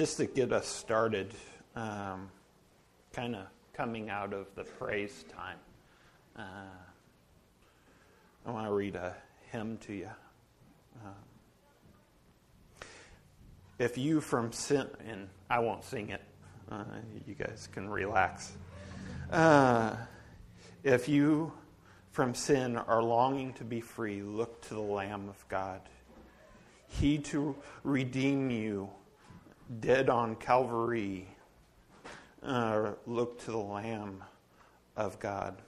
just to get us started, um, kind of coming out of the praise time, uh, I want to read a hymn to you. Uh, if you from sin, and I won't sing it, uh, you guys can relax. Uh, if you from sin are longing to be free, look to the Lamb of God. He to redeem you, dead on Calvary. Uh, look to the Lamb of God.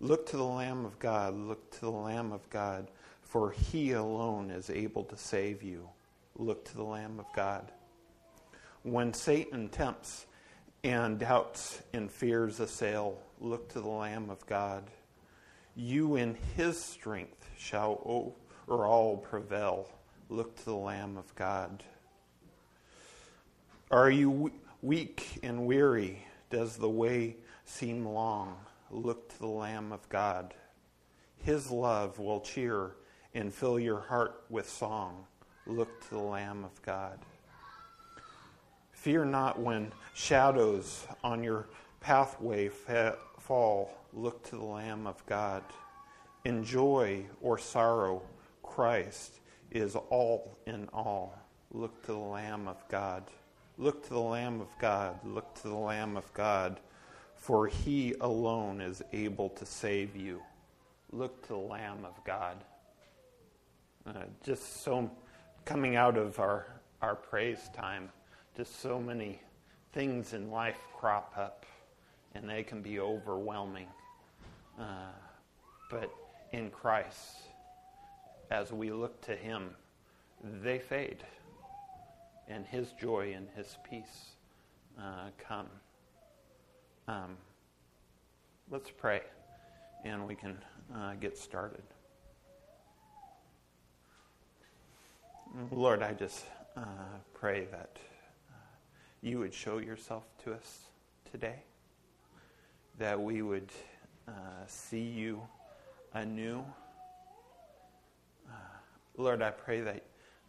Look to the Lamb of God. Look to the Lamb of God, for he alone is able to save you. Look to the Lamb of God. When Satan tempts and doubts and fears assail, look to the Lamb of God. You in his strength shall over all prevail. Look to the Lamb of God. Are you weak and weary? Does the way seem long? Look to the Lamb of God. His love will cheer and fill your heart with song. Look to the Lamb of God. Fear not when shadows on your pathway fa- fall. Look to the Lamb of God. In joy or sorrow, Christ is all in all. Look to the Lamb of God. Look to the Lamb of God. Look to the Lamb of God, for he alone is able to save you. Look to the Lamb of God. Uh, just so coming out of our, our praise time, just so many things in life crop up, and they can be overwhelming. Uh, but in Christ, as we look to Him, they fade, and His joy and His peace uh, come. Um, let's pray, and we can uh, get started. Lord, I just uh, pray that uh, you would show yourself to us today, that we would uh, see you anew. Uh, Lord, I pray that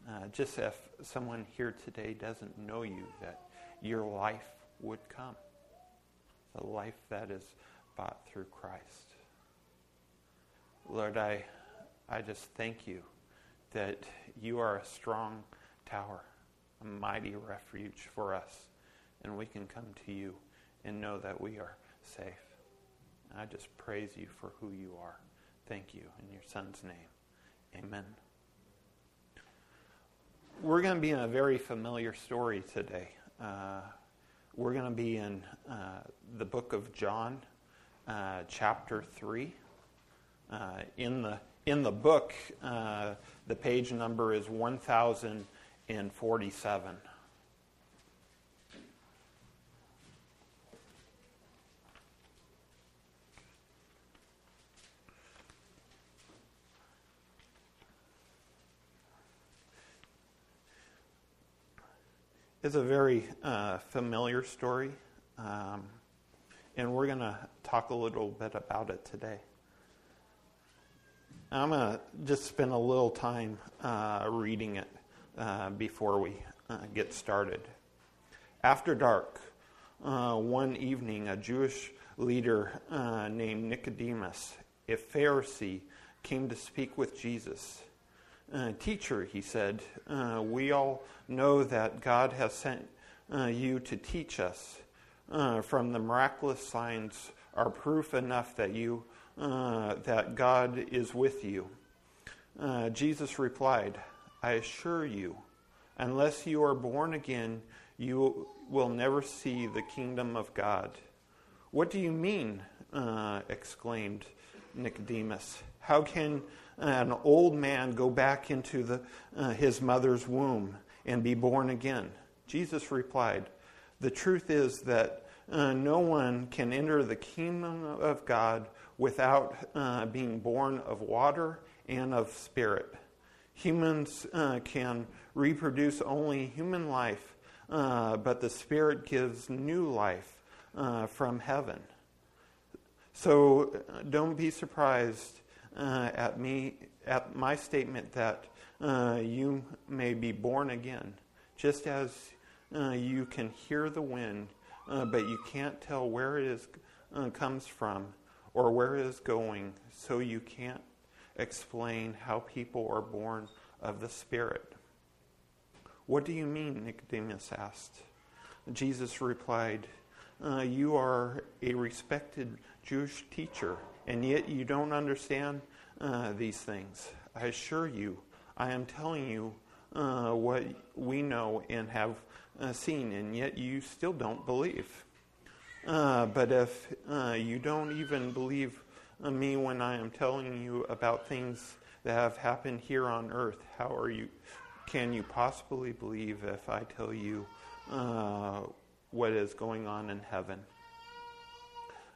uh, just if someone here today doesn't know you, that your life would come, the life that is bought through Christ. Lord, I, I just thank you that you are a strong tower, a mighty refuge for us, and we can come to you and know that we are safe. I just praise you for who you are. Thank you in your son's name. Amen. We're going to be in a very familiar story today. Uh, we're going to be in uh, the book of John, uh, chapter 3. Uh, in the in the book, uh, the page number is 1047. It's a very uh, familiar story, um, and we're going to talk a little bit about it today. I'm going to just spend a little time uh, reading it uh, before we uh, get started. After dark, uh, one evening, a Jewish leader uh, named Nicodemus, a Pharisee, came to speak with Jesus. Uh, Teacher, he said, we all know that God has sent you to teach us. from the miraculous signs are proof enough that you uh, that God is with you. Uh, Jesus replied, I assure you, unless you are born again, you will never see the kingdom of God. What do you mean? Uh, exclaimed Nicodemus. How can an old man go back into the, uh, his mother's womb and be born again? Jesus replied, The truth is that uh, no one can enter the kingdom of God without uh, being born of water and of spirit. Humans uh, can reproduce only human life, uh, but the spirit gives new life uh, from heaven. So don't be surprised uh, at me at my statement that you may be born again, just as uh, you can hear the wind, uh, but you can't tell where it is, uh, comes from or where it is going, so you can't explain how people are born of the Spirit. What do you mean? Nicodemus asked. Jesus replied, uh, You are a respected Jewish teacher, and yet you don't understand uh, these things. I assure you, I am telling you uh, what we know and have uh, seen, and yet you still don't believe. Uh, but if uh, you don't even believe me when I am telling you about things that have happened here on earth, how are you? Can you possibly believe if I tell you uh, what is going on in heaven?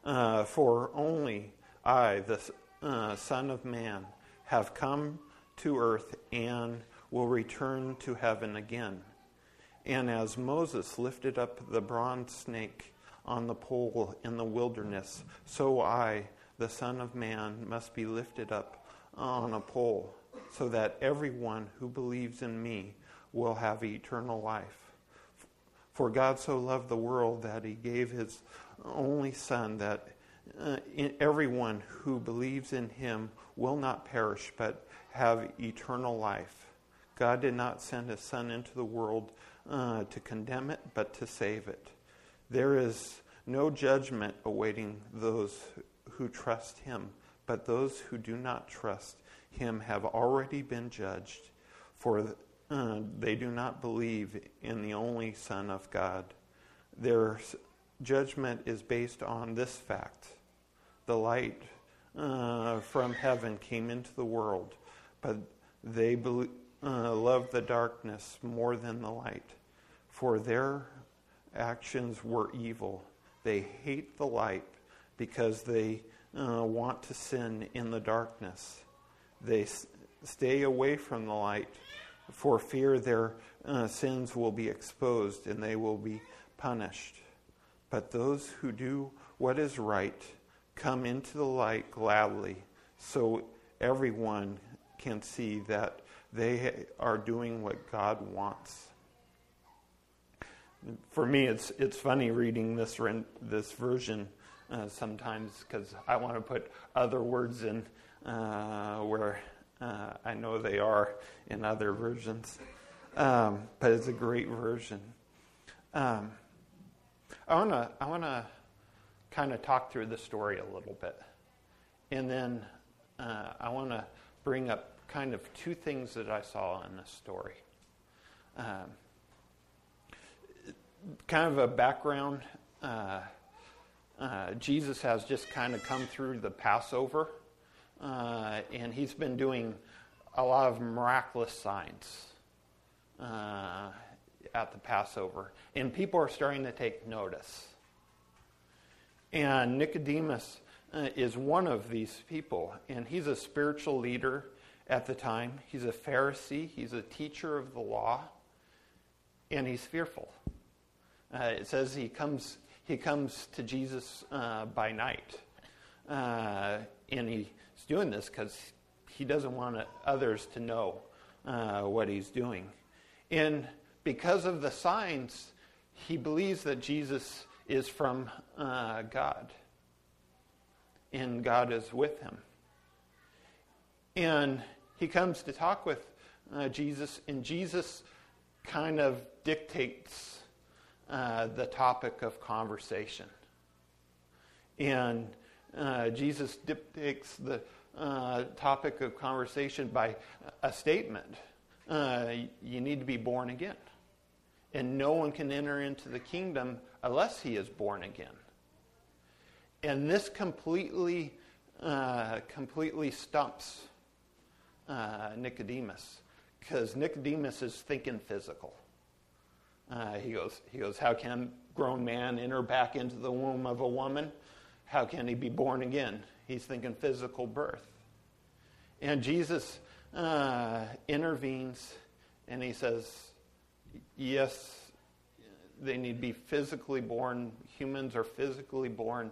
Uh, for only I, the uh, Son of Man, have come to earth and will return to heaven again. And as Moses lifted up the bronze snake on the pole in the wilderness, so I, the Son of Man, must be lifted up on a pole, so that everyone who believes in me will have eternal life. For God so loved the world that he gave his only Son, that uh, everyone who believes in him will not perish, but have eternal life. God did not send his Son into the world uh, to condemn it, but to save it. There is no judgment awaiting those who trust him, but those who do not trust him have already been judged, for uh, they do not believe in the only Son of God. Their judgment is based on this fact the light uh, from heaven came into the world, but they be- uh, loved the darkness more than the light, for their actions were evil. They hate the light because they uh, want to sin in the darkness. They s- stay away from the light for fear their uh, sins will be exposed and they will be punished. But those who do what is right come into the light gladly so everyone can see that they are doing what God wants. For me, it's, it's funny reading this, this version uh, sometimes because I want to put other words in uh, where uh, I know they are in other versions. Um, but it's a great version. Um, I want to I wanna kind of talk through the story a little bit. And then uh, I want to bring up kind of two things that I saw in this story. Um, kind of a background. Uh, uh, Jesus has just kind of come through the Passover, uh, and he's been doing a lot of miraculous signs uh, at the Passover. And people are starting to take notice. And Nicodemus uh, is one of these people, and he's a spiritual leader at the time. He's a Pharisee, he's a teacher of the law, and he's fearful. Uh, it says he comes, he comes to Jesus uh, by night. Uh, and he's doing this because he doesn't want others to know uh, what he's doing. And because of the signs, he believes that Jesus is from uh, God. And God is with him. And he comes to talk with uh, Jesus, and Jesus kind of dictates uh, the topic of conversation. And uh, Jesus dictates the uh, topic of conversation by a statement uh, you need to be born again. And no one can enter into the kingdom unless he is born again. And this completely, uh, completely stumps uh, Nicodemus because Nicodemus is thinking physical. Uh, he goes, he goes, how can grown man enter back into the womb of a woman? How can he be born again? He's thinking physical birth. And Jesus uh, intervenes and he says, yes, they need to be physically born. Humans are physically born.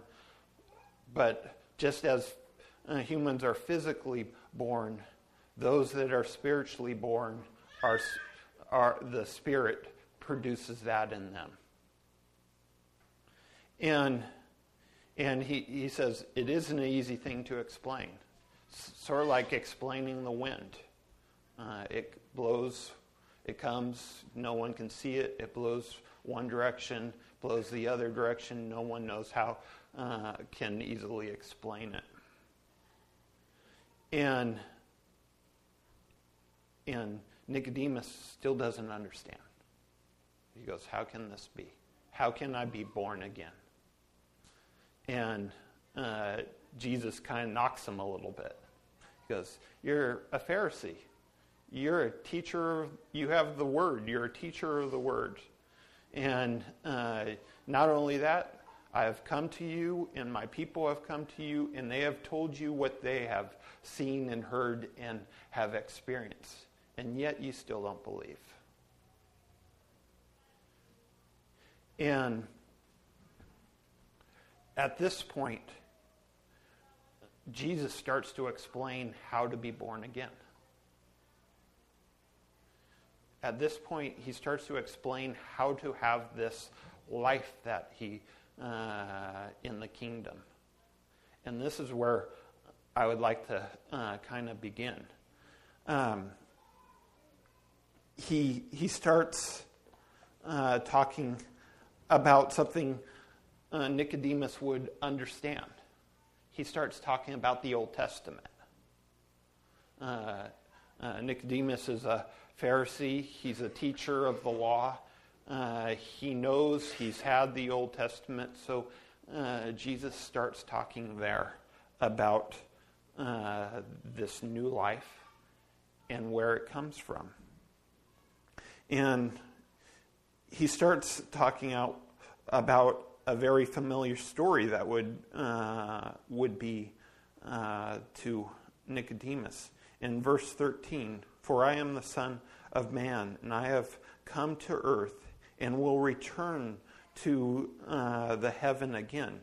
But just as uh, humans are physically born, those that are spiritually born are, are the Spirit produces that in them. And, and he, he says it isn't an easy thing to explain. sort of like explaining the wind. Uh, it blows, it comes, no one can see it, it blows one direction, blows the other direction, no one knows how, uh, can easily explain it. And, and Nicodemus still doesn't understand. He goes, How can this be? How can I be born again? And uh, Jesus kind of knocks him a little bit. He goes, You're a Pharisee. You're a teacher, you have the word. You're a teacher of the word. And uh, not only that, I have come to you, and my people have come to you, and they have told you what they have seen and heard and have experienced. And yet you still don't believe. And at this point, Jesus starts to explain how to be born again. At this point, he starts to explain how to have this life that he uh, in the kingdom. And this is where I would like to uh, kind of begin. Um, he, he starts uh, talking about something uh, Nicodemus would understand. He starts talking about the Old Testament. Uh, uh, Nicodemus is a Pharisee, he's a teacher of the law. Uh, he knows he's had the Old Testament, so uh, Jesus starts talking there about uh, this new life and where it comes from. And he starts talking out about a very familiar story that would uh, would be uh, to Nicodemus in verse 13. For I am the Son of Man, and I have come to earth, and will return to uh, the heaven again.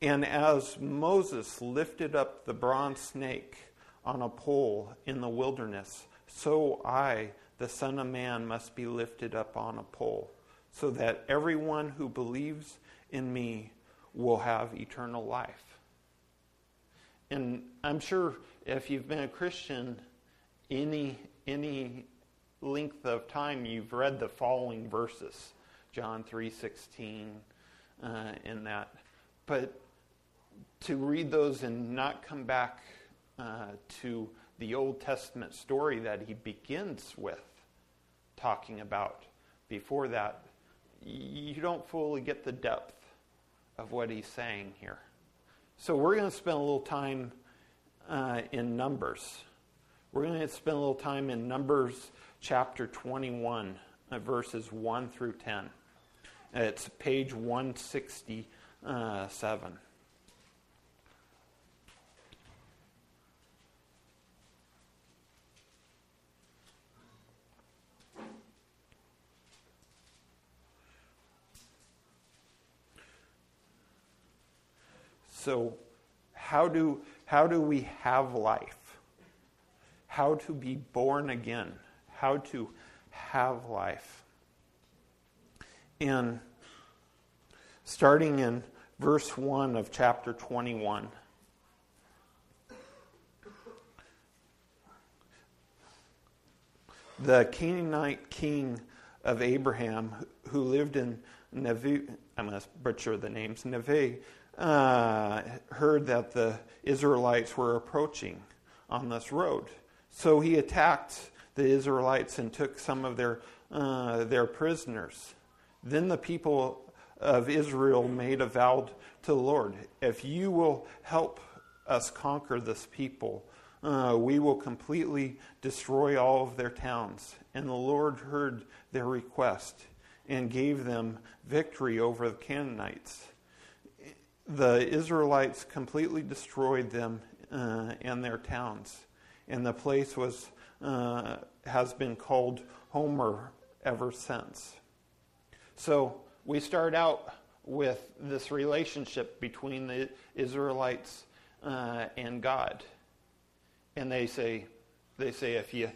And as Moses lifted up the bronze snake on a pole in the wilderness, so I, the Son of Man, must be lifted up on a pole so that everyone who believes in me will have eternal life. And I'm sure if you've been a Christian any any length of time, you've read the following verses, John three sixteen, uh, in that. But to read those and not come back uh, to the Old Testament story that he begins with talking about before that you don't fully get the depth of what he's saying here. So we're going to spend a little time uh, in Numbers. We're going to spend a little time in Numbers chapter 21, uh, verses 1 through 10. It's page 167. So, how do, how do we have life? How to be born again? How to have life? And starting in verse 1 of chapter 21. The Canaanite king of Abraham, who lived in Nevi, I'm going to butcher the names, Nevi, uh, heard that the Israelites were approaching on this road. So he attacked the Israelites and took some of their, uh, their prisoners. Then the people of Israel made a vow to the Lord if you will help us conquer this people, uh, we will completely destroy all of their towns. And the Lord heard their request and gave them victory over the Canaanites the Israelites completely destroyed them uh, and their towns, and the place was uh, has been called Homer ever since. So we start out with this relationship between the Israelites uh, and God, and they say, they say if you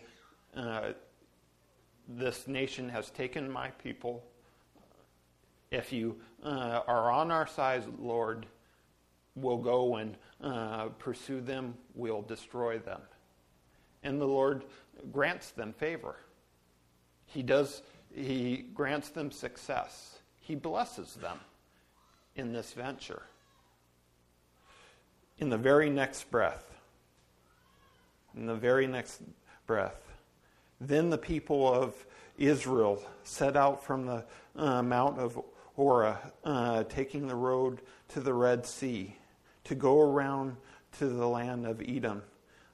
uh, this nation has taken my people. If you uh, are on our side, Lord, we'll go and uh, pursue them, we'll destroy them. And the Lord grants them favor. He does, He grants them success. He blesses them in this venture. In the very next breath, in the very next breath, then the people of Israel set out from the uh, Mount of Horeb, uh, taking the road to the Red Sea to go around to the land of Edom.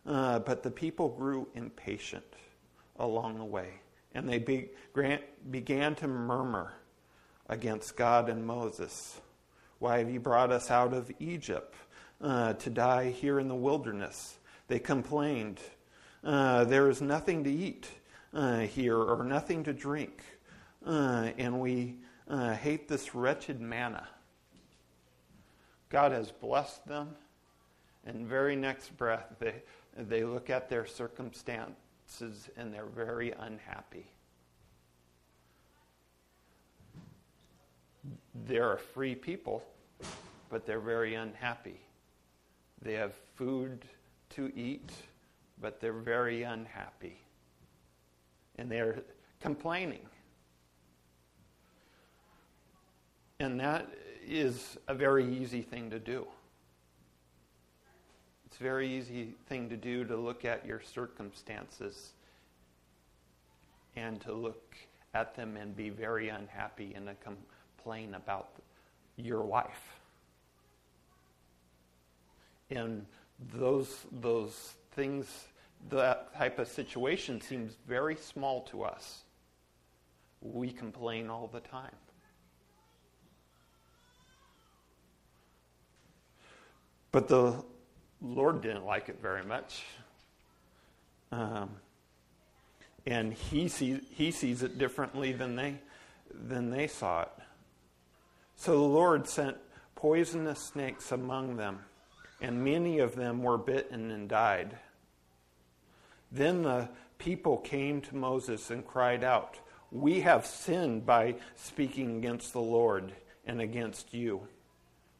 Uh, but the people grew impatient along the way, and they be, grant, began to murmur against God and Moses. Why have you brought us out of Egypt uh, to die here in the wilderness? They complained. Uh, there is nothing to eat uh, here or nothing to drink, uh, and we uh, hate this wretched manna. God has blessed them, and very next breath they, they look at their circumstances and they're very unhappy. They're a free people, but they're very unhappy. They have food to eat, but they're very unhappy. And they're complaining. And that is a very easy thing to do. It's a very easy thing to do to look at your circumstances and to look at them and be very unhappy and to complain about your life. And those, those things, that type of situation seems very small to us. We complain all the time. But the Lord didn't like it very much. Um, and he sees, he sees it differently than they, than they saw it. So the Lord sent poisonous snakes among them, and many of them were bitten and died. Then the people came to Moses and cried out, We have sinned by speaking against the Lord and against you.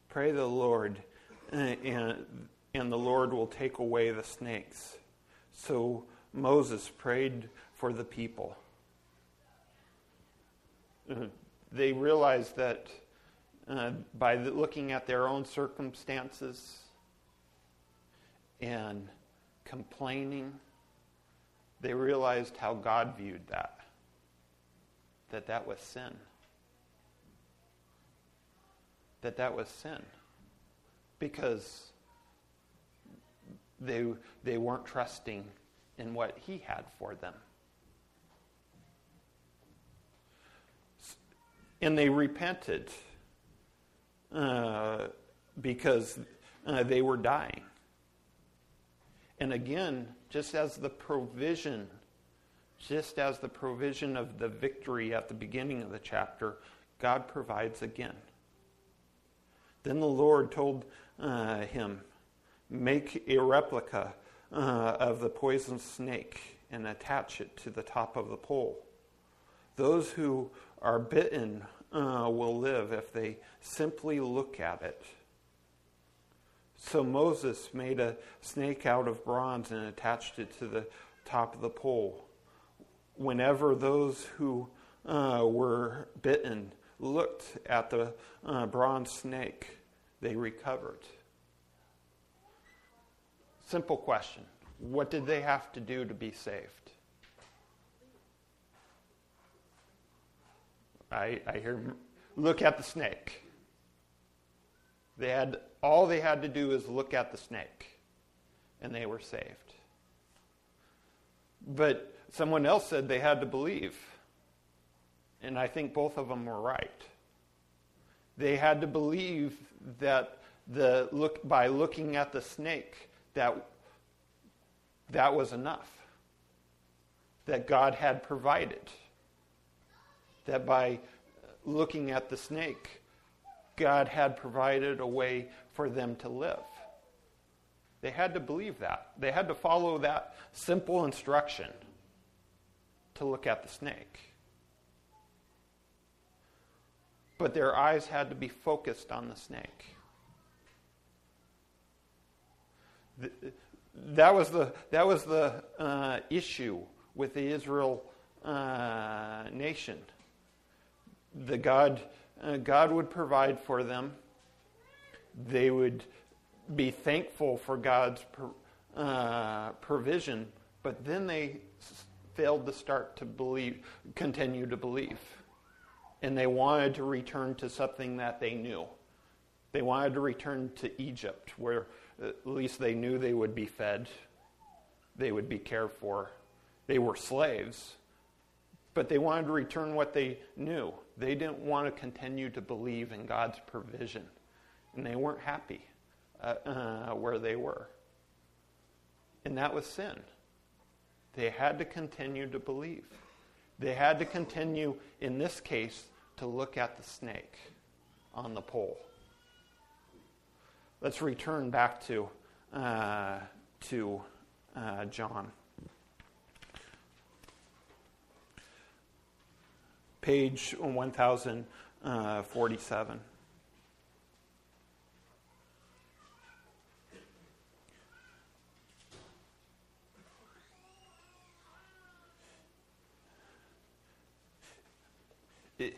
Pray the Lord and, and the Lord will take away the snakes. So Moses prayed for the people. Uh, they realized that uh, by looking at their own circumstances and complaining, they realized how God viewed that. That that was sin. That that was sin because they, they weren't trusting in what he had for them. And they repented uh, because uh, they were dying. And again, just as the provision, just as the provision of the victory at the beginning of the chapter, God provides again. Then the Lord told uh, him, Make a replica uh, of the poison snake and attach it to the top of the pole. Those who are bitten uh, will live if they simply look at it. So Moses made a snake out of bronze and attached it to the top of the pole. Whenever those who uh, were bitten looked at the uh, bronze snake, they recovered. Simple question What did they have to do to be saved? I, I hear, look at the snake. They had, all they had to do is look at the snake, and they were saved. But someone else said they had to believe. And I think both of them were right. They had to believe that the look, by looking at the snake, that that was enough. That God had provided. That by looking at the snake, God had provided a way for them to live. They had to believe that. They had to follow that simple instruction to look at the snake. But their eyes had to be focused on the snake. That was the, that was the uh, issue with the Israel uh, nation. The God, uh, God would provide for them. They would be thankful for God's uh, provision, but then they failed to start to believe, continue to believe. And they wanted to return to something that they knew. They wanted to return to Egypt, where at least they knew they would be fed, they would be cared for. They were slaves, but they wanted to return what they knew. They didn't want to continue to believe in God's provision, and they weren't happy uh, uh, where they were. And that was sin. They had to continue to believe. They had to continue, in this case, to look at the snake on the pole. Let's return back to, uh, to uh, John. Page 1047.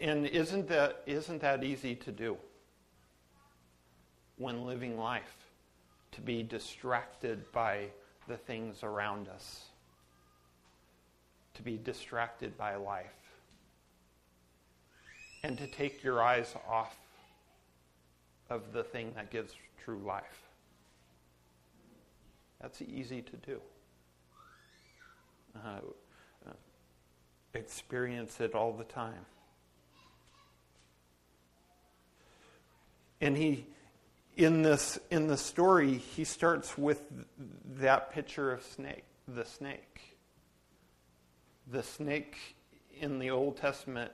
And isn't that, isn't that easy to do when living life? To be distracted by the things around us, to be distracted by life, and to take your eyes off of the thing that gives true life. That's easy to do. Uh, uh, experience it all the time. And he, in this in the story, he starts with that picture of snake, the snake. The snake in the Old Testament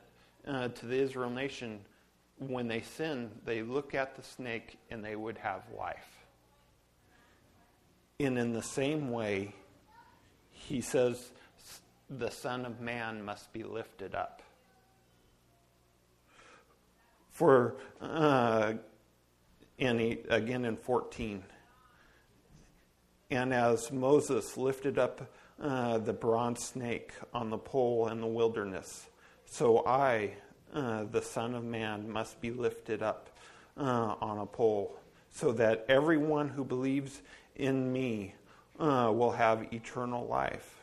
uh, to the Israel nation, when they sin, they look at the snake and they would have life. And in the same way, he says, the Son of Man must be lifted up. For uh, and he, again in 14. And as Moses lifted up uh, the bronze snake on the pole in the wilderness, so I, uh, the Son of Man, must be lifted up uh, on a pole, so that everyone who believes in me uh, will have eternal life.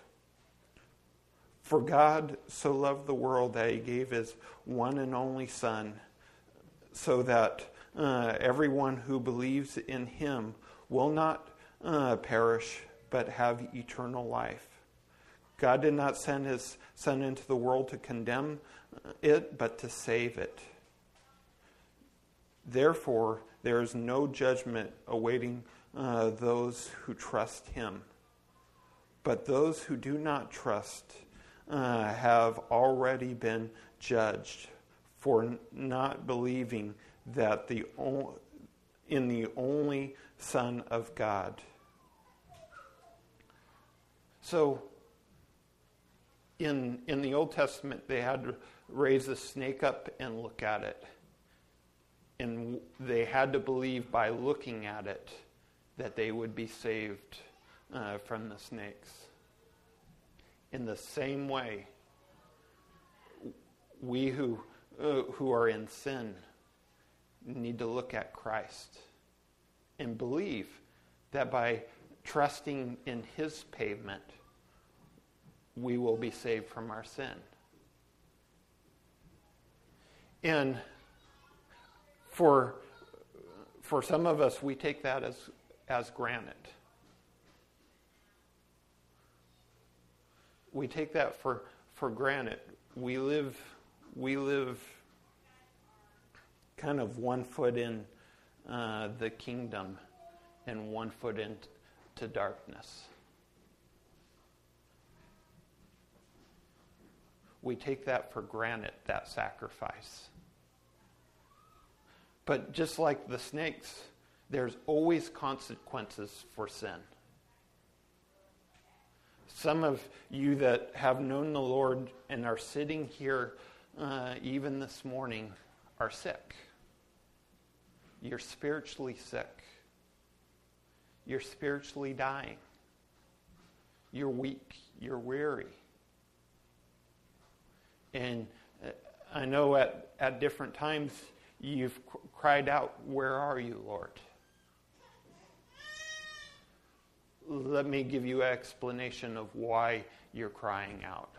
For God so loved the world that he gave his one and only Son, so that uh, everyone who believes in him will not uh, perish but have eternal life. God did not send his Son into the world to condemn uh, it, but to save it. Therefore, there is no judgment awaiting uh, those who trust him. But those who do not trust uh, have already been judged for not believing that the in the only Son of God. So, in, in the Old Testament, they had to raise a snake up and look at it. And they had to believe by looking at it that they would be saved uh, from the snakes. In the same way, we who, uh, who are in sin, need to look at Christ and believe that by trusting in his pavement, we will be saved from our sin. And for, for some of us, we take that as, as granted. We take that for, for granted. We live, we live kind of one foot in uh, the kingdom and one foot into darkness. We take that for granted, that sacrifice. But just like the snakes, there's always consequences for sin. Some of you that have known the Lord and are sitting here uh, even this morning are sick. You're spiritually sick. You're spiritually dying. You're weak. You're weary. And uh, I know at, at different times you've cried out, Where are you, Lord? Let me give you an explanation of why you're crying out.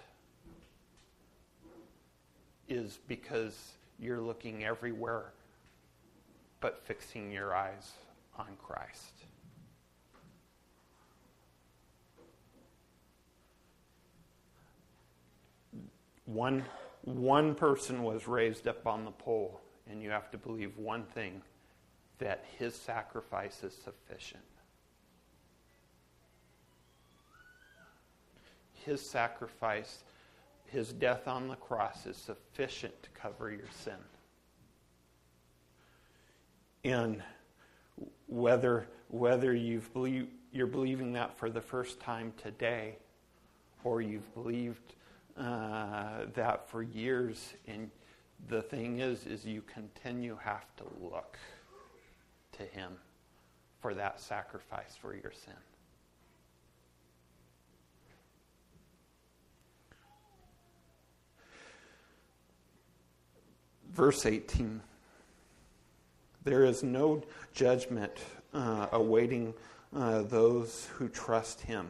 Is because you're looking everywhere but fixing your eyes on Christ. One, one person was raised up on the pole, and you have to believe one thing that his sacrifice is sufficient. His sacrifice, his death on the cross, is sufficient to cover your sin. And whether, whether you've believe, you're believing that for the first time today, or you've believed uh, that for years, and the thing is, is you continue have to look to Him for that sacrifice for your sin. Verse 18 There is no judgment uh, awaiting uh, those who trust Him.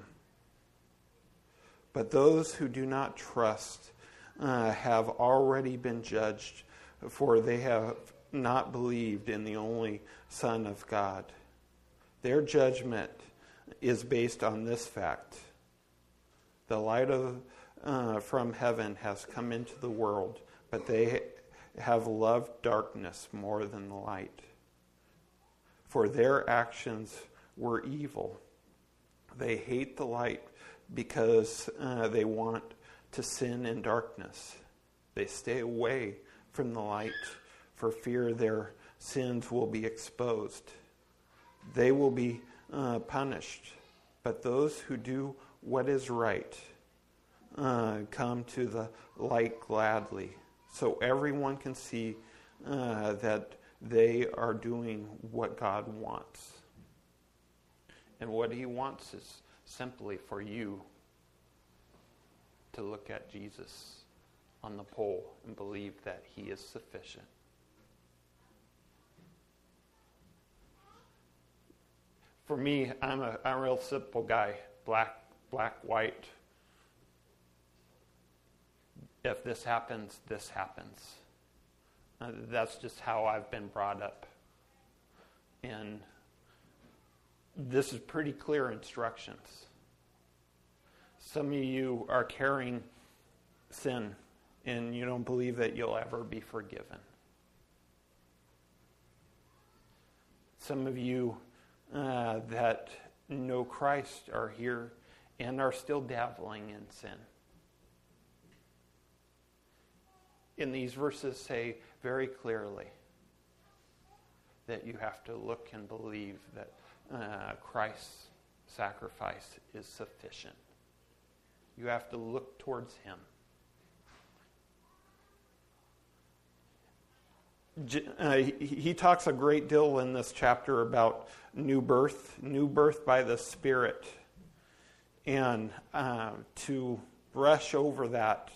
But those who do not trust uh, have already been judged, for they have not believed in the only Son of God. Their judgment is based on this fact the light of, uh, from heaven has come into the world, but they have loved darkness more than light. For their actions were evil. They hate the light because uh, they want to sin in darkness. They stay away from the light for fear their sins will be exposed. They will be uh, punished. But those who do what is right uh, come to the light gladly, so everyone can see uh, that they are doing what God wants. And what He wants is simply for you to look at Jesus on the pole and believe that he is sufficient. For me, I'm a, I'm a real simple guy black, black, white. If this happens, this happens. Uh, that's just how I've been brought up. And this is pretty clear instructions. Some of you are carrying sin and you don't believe that you'll ever be forgiven. Some of you uh, that know Christ are here and are still dabbling in sin. And these verses say very clearly that you have to look and believe that uh, Christ's sacrifice is sufficient. You have to look towards Him. Uh, he talks a great deal in this chapter about new birth, new birth by the Spirit. And uh, to brush over that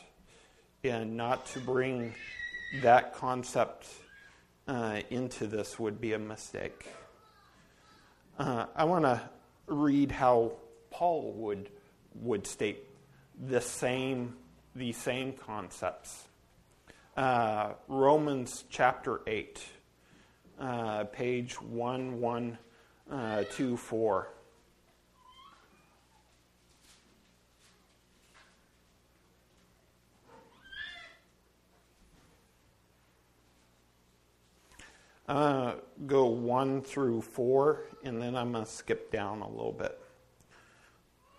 and not to bring that concept uh, into this would be a mistake. Uh, I want to read how Paul would, would state the same, the same concepts. Uh, Romans chapter 8, uh, page 1124. Uh, go 1 through 4, and then I'm going to skip down a little bit.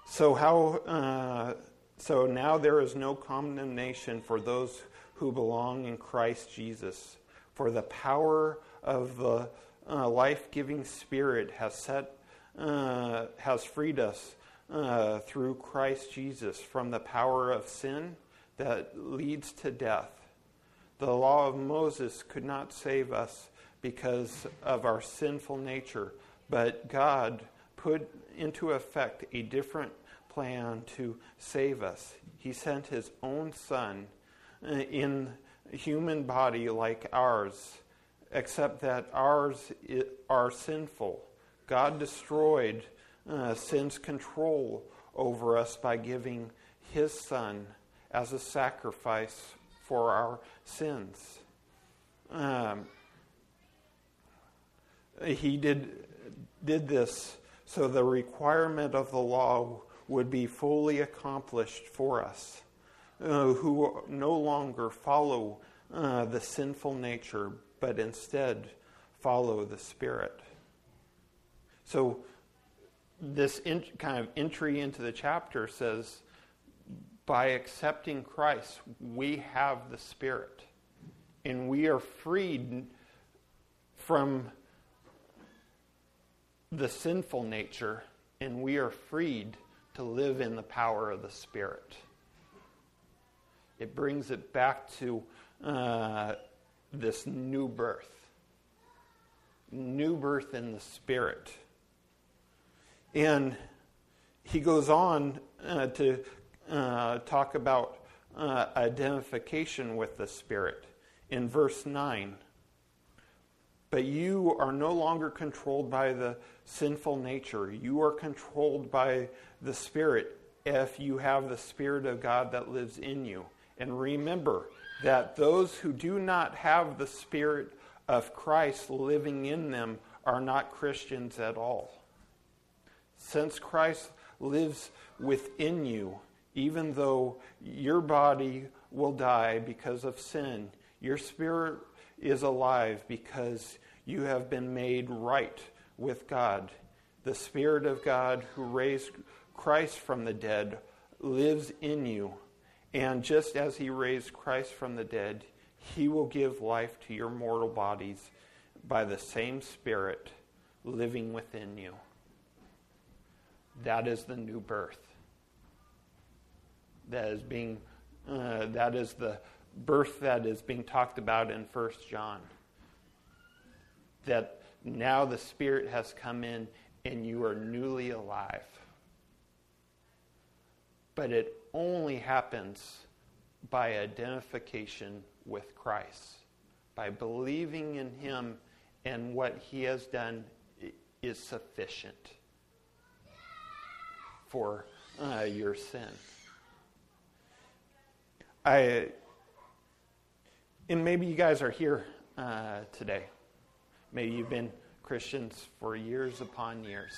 So, how uh, so now there is no condemnation for those who belong in Christ Jesus. For the power of the uh, life giving Spirit has set, uh, has freed us uh, through Christ Jesus from the power of sin that leads to death. The law of Moses could not save us because of our sinful nature, but God put into effect a different plan to save us. He sent his own Son uh, in human body like ours, except that ours are sinful. God destroyed uh, sin's control over us by giving his Son as a sacrifice for our sins. Um, he did, did this so the requirement of the law would be fully accomplished for us, uh, who no longer follow uh, the sinful nature, but instead follow the Spirit. So, this in, kind of entry into the chapter says by accepting Christ, we have the Spirit. And we are freed from the sinful nature, and we are freed to live in the power of the Spirit. It brings it back to uh, this new birth. New birth in the Spirit. And he goes on uh, to uh, talk about uh, identification with the Spirit in verse 9. But you are no longer controlled by the sinful nature. You are controlled by the Spirit if you have the Spirit of God that lives in you. And remember that those who do not have the Spirit of Christ living in them are not Christians at all. Since Christ lives within you, even though your body will die because of sin, your spirit is alive because you have been made right with God. The Spirit of God who raised Christ from the dead lives in you. And just as He raised Christ from the dead, He will give life to your mortal bodies by the same Spirit living within you. That is the new birth. That is being, uh, that is the birth that is being talked about in First John. That now the Spirit has come in and you are newly alive. But it only happens by identification with Christ, by believing in Him and what He has done is sufficient for uh, your sin. I, and maybe you guys are here uh, today. Maybe you've been Christians for years upon years.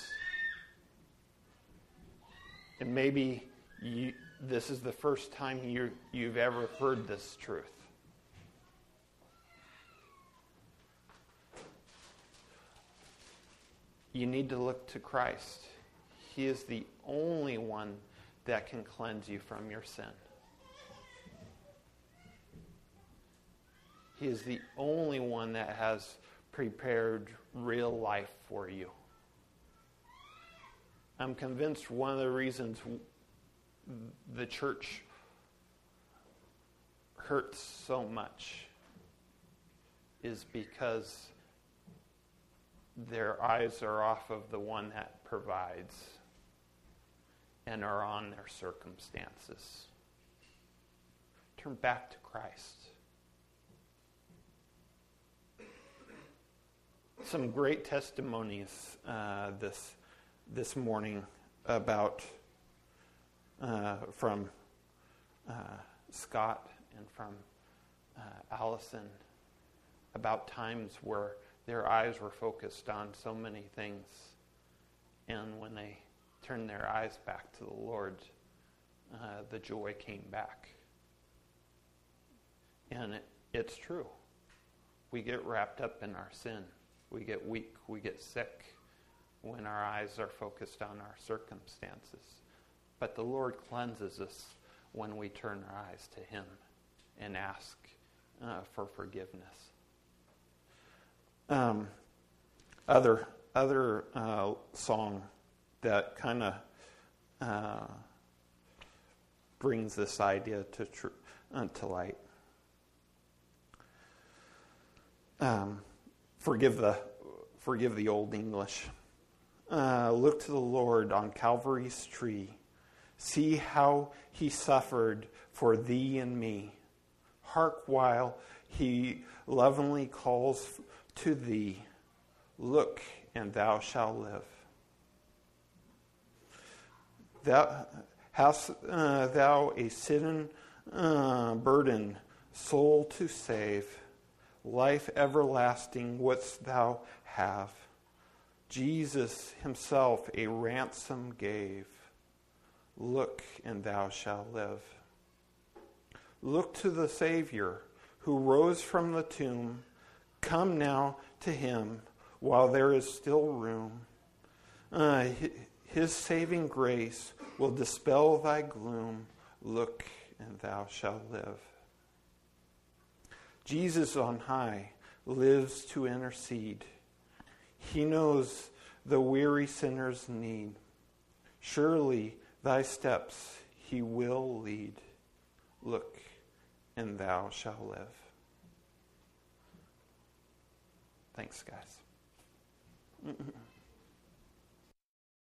And maybe you, this is the first time you, you've ever heard this truth. You need to look to Christ. He is the only one that can cleanse you from your sin. He is the only one that has prepared real life for you. I'm convinced one of the reasons the church hurts so much is because their eyes are off of the one that provides and are on their circumstances. Turn back to Christ. Some great testimonies uh, this this morning about uh, from uh, Scott and from uh, Allison about times where their eyes were focused on so many things, and when they turned their eyes back to the Lord, uh, the joy came back. And it, it's true. We get wrapped up in our sin we get weak, we get sick when our eyes are focused on our circumstances. But the Lord cleanses us when we turn our eyes to Him and ask uh, for forgiveness. Um, other other uh, song that kind of uh, brings this idea to, tr- uh, to light. Um, forgive the forgive the old English. Uh, look to the Lord on Calvary's tree. See how he suffered for thee and me. Hark while he lovingly calls to thee. Look, and thou shalt live. Thou hast uh, thou a sudden uh, burden, soul to save, life everlasting wouldst thou have. Jesus himself a ransom gave. Look, and thou shalt live. Look to the Savior who rose from the tomb. Come now to him while there is still room. Uh, his saving grace will dispel thy gloom. Look, and thou shalt live. Jesus on high lives to intercede. He knows the weary sinner's need. Surely thy steps he will lead. Look, and thou shalt live. Thanks, guys.